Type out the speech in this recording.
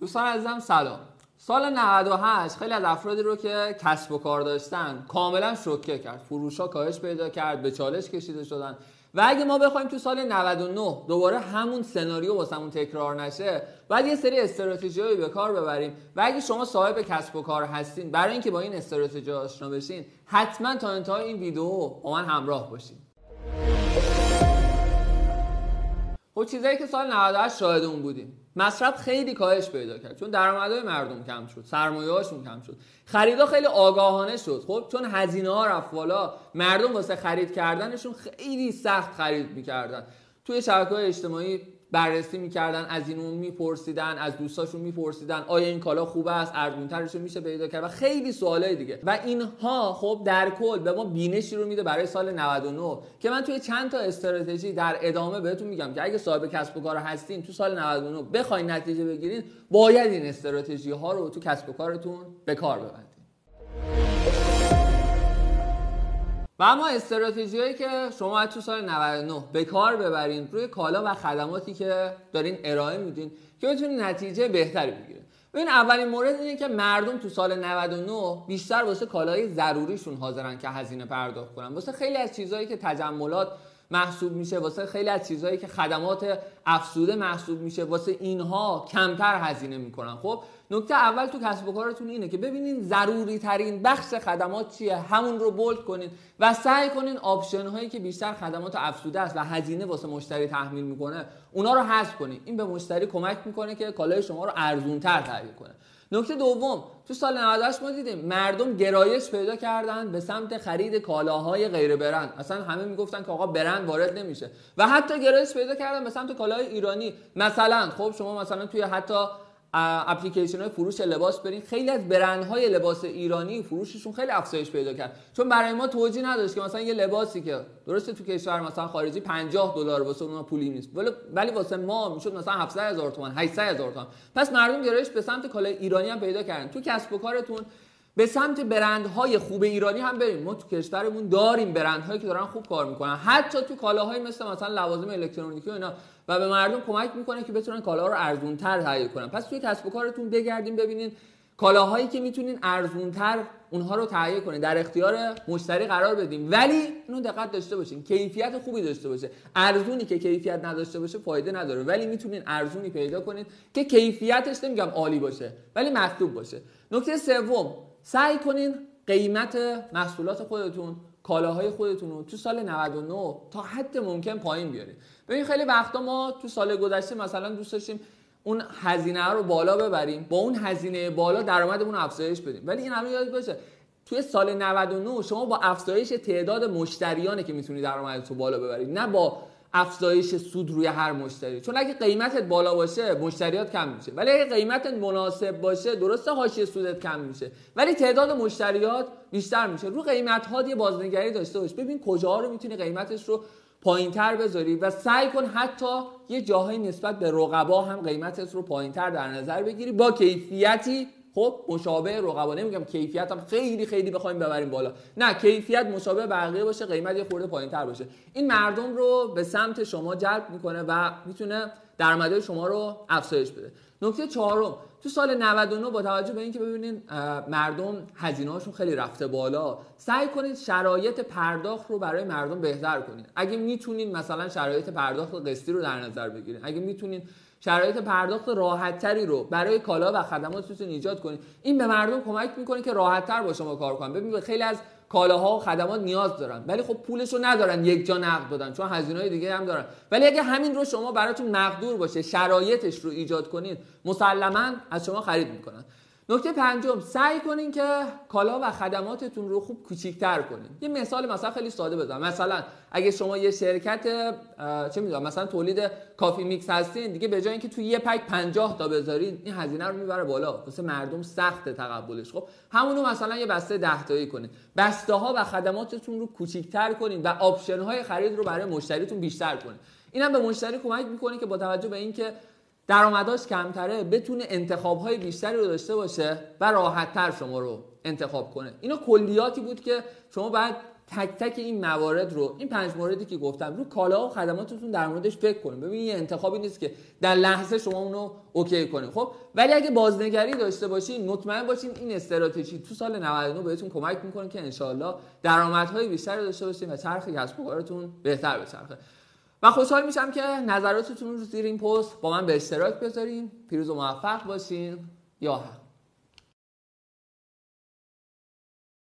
دوستان عزیزم سلام. سال 98 خیلی از افرادی رو که کسب و کار داشتن کاملا شوکه کرد. فروش ها کاهش پیدا کرد به چالش کشیده شدن. و اگه ما بخوایم تو سال 99 دوباره همون سناریو واسمون تکرار نشه باید یه سری استراتژی به کار ببریم. و اگه شما صاحب کسب و کار هستین برای اینکه با این استراتژی آشنا بشین حتما تا انتهای این ویدیو با من همراه باشین. خب چیزایی که سال 98 شاهد اون بودیم. مصرف خیلی کاهش پیدا کرد. چون درآمدهای مردم کم شد. سرمایه‌هاشون کم شد. خریدا خیلی آگاهانه شد. خب چون هزینه ها رفت بالا مردم واسه خرید کردنشون خیلی سخت خرید می‌کردن. توی شبکه های اجتماعی بررسی می‌کردن از این اون میپرسیدن از دوستاشون میپرسیدن آیا این کالا خوبه است ارزونترش میشه پیدا کرد و خیلی سوالای دیگه. و اینها خب در کل به ما بینشی رو میده برای سال 99 که من توی چند تا استراتژی در ادامه بهتون میگم که اگه صاحب کسب و کار هستین تو سال 99 بخواین نتیجه بگیرین باید این استراتژی ها رو تو کسب و کارتون به کار ببرید و اما استراتژی هایی که شما تو سال 99 به کار ببرین روی کالا و خدماتی که دارین ارائه میدین که بتونین نتیجه بهتری بگیرین. ببین اولین مورد اینه که مردم تو سال 99 بیشتر واسه کالای ضروریشون حاضرن که هزینه پرداخت کنن. واسه خیلی از چیزهایی که تجملات محسوب میشه واسه خیلی از چیزهایی که خدمات افزوده محسوب میشه واسه اینها کمتر هزینه می‌کنن. خب نکته اول تو کسب و کارتون اینه که ببینین ضروری ترین بخش خدمات چیه همون رو bold کنین و سعی کنین option هایی که بیشتر خدمات افزوده است و هزینه واسه مشتری تحمیل می‌کنه اونا رو حذف کنین. این به مشتری کمک می‌کنه که کالای شما رو ارزون تر تهیه کنه. نکته دوم تو سال 98 ما دیدیم مردم گرایش پیدا کردن به سمت خرید کالاهای غیر برند. اصلا همه می‌گفتن که آقا برند وارد نمیشه. و حتی گرایش پیدا کردن به سمت کالاهای ایرانی. مثلا خب شما مثلا توی حتی اپلیکیشن های فروش لباس برین. خیلی از برندهای لباس ایرانی فروششون خیلی افزایش پیدا کرد. چون برای ما توجیه نداشت که مثلا یه لباسی که درسته تو کشور مثلا خارجی 50 دلار واسه اونها پولی نیست. ولی واسه ما می‌شد مثلا 700 هزار تومان 800 هزار تومان. پس مردم گرایش به سمت کالای ایرانی هم پیدا کردن. تو کسب و کارتون به سمت برندهای خوب ایرانی هم بریم. ما تو کشورمون داریم برندهایی که دارن خوب کار می‌کنن. حتی تو کالاهای مثل مثلا لوازم الکترونیکی و اینا و به مردم کمک می‌کنه که بتونن کالا رو ارزون تر تهیه کنن. پس توی کسب و کارتون بگردین ببینین کالاهایی که می‌تونین ارزون تر اونها رو تهیه کنین. در اختیار مشتری قرار بدیم ولی اینو دقت داشته باشین. کیفیت خوبی داشته باشه. ارزونی که کیفیت نداشته باشه فایده نداره. ولی می‌تونین ارزونی پیدا کنین که کیفیتش نمیگم عالی باشه ولی مطلوب باشه. نکته سوم سعی کنین قیمت محصولات خودتون کالاهای خودتون رو تو سال 99 تا حد ممکن پایین بیارید ببین خیلی وقتا ما تو سال گذشته مثلا دوست داشتیم اون هزینه رو بالا ببریم با اون هزینه بالا درآمدمون افزایش بدیم. ولی این همه یاد باشه توی سال 99 شما با افزایش تعداد مشتریانه که می‌تونید درآمدت رو بالا ببرید نه با افزایش سود روی هر مشتری. چون اگه قیمتت بالا باشه مشتریات کم میشه. ولی اگه قیمتت مناسب باشه درسته حاشیه سودت کم میشه. ولی تعداد مشتریات بیشتر میشه. رو قیمت ها یه بازنگری داشته باش. ببین کجا رو می‌تونی قیمتش رو پایین تر بذاری و سعی کن حتی یه جاهای نسبت به رقبا هم قیمتت رو پایین تر در نظر بگیری. با کیفیتی خب مشابه رقبا نمیگم کیفیت هم خیلی خیلی بخوایم ببریم بالا. نه کیفیت مشابه بقیه باشه قیمت یه خورده پایین تر باشه. این مردم رو به سمت شما جلب می‌کنه و می‌تونه درآمدهای شما رو افزایش بده. نکته چهارم تو سال 99 با توجه به اینکه ببینید مردم هزینه هاشون خیلی رفته بالا سعی کنید شرایط پرداخت رو برای مردم بهتر کنید. اگه می‌تونید مثلا شرایط پرداخت قسطی رو در نظر بگیرید اگه می‌تونید شرایط پرداخت راحتتری رو برای کالا و خدماتتون ایجاد کنید. این به مردم کمک می‌کنه که راحتتر با شما کار کنن. ببینید خیلی از کالاها و خدمات نیاز دارن ولی خب پولش رو ندارن یک جا نقد بدن چون هزینه دیگه هم دارن. ولی اگه همین رو شما براتون مقدور باشه شرایطش رو ایجاد کنید مسلما از شما خرید می‌کنن. نکته پنجم سعی کنین که کالا و خدماتتون رو خوب کوچیک‌تر کنین. یه مثال مثلا خیلی ساده بزنم. مثلا اگه شما یه شرکت چه می‌دونم مثلا تولید coffee mix هستین دیگه به جای اینکه توی یه pack 50 تا بذارین این هزینه رو می‌بره بالا. واسه مردم سخت تقبلش. خب همونو مثلا یه بسته 10 تایی کنین. بسته ها و خدماتتون رو کوچیک‌تر کنین و option های خرید رو برای مشتریتون بیشتر کنین. اینم به مشتری کمک می‌کنه که با توجه به اینکه درآمداش کمتره بتونه انتخاب های بیشتری رو داشته باشه و راحت تر شما رو انتخاب کنه. اینا کلیاتی بود که شما باید تک تک این موارد رو این پنج موردی که گفتم رو کالا و خدماتتون در موردش فکر کنید ببین یه انتخابی نیست که در لحظه شما اونو اوکی کنید خب ولی اگه بازنگری داشته باشین مطمئن باشین این استراتژی تو سال 99 بهتون کمک می‌کنه که انشالله درآمدهای بیشتری داشته باشین و چرخ کسب و کارتون بهتر بچرخه. و خوشحال میشم که نظراتتون رو زیر این پست با من به اشتراک بذارین پیروز و موفق باشین یا.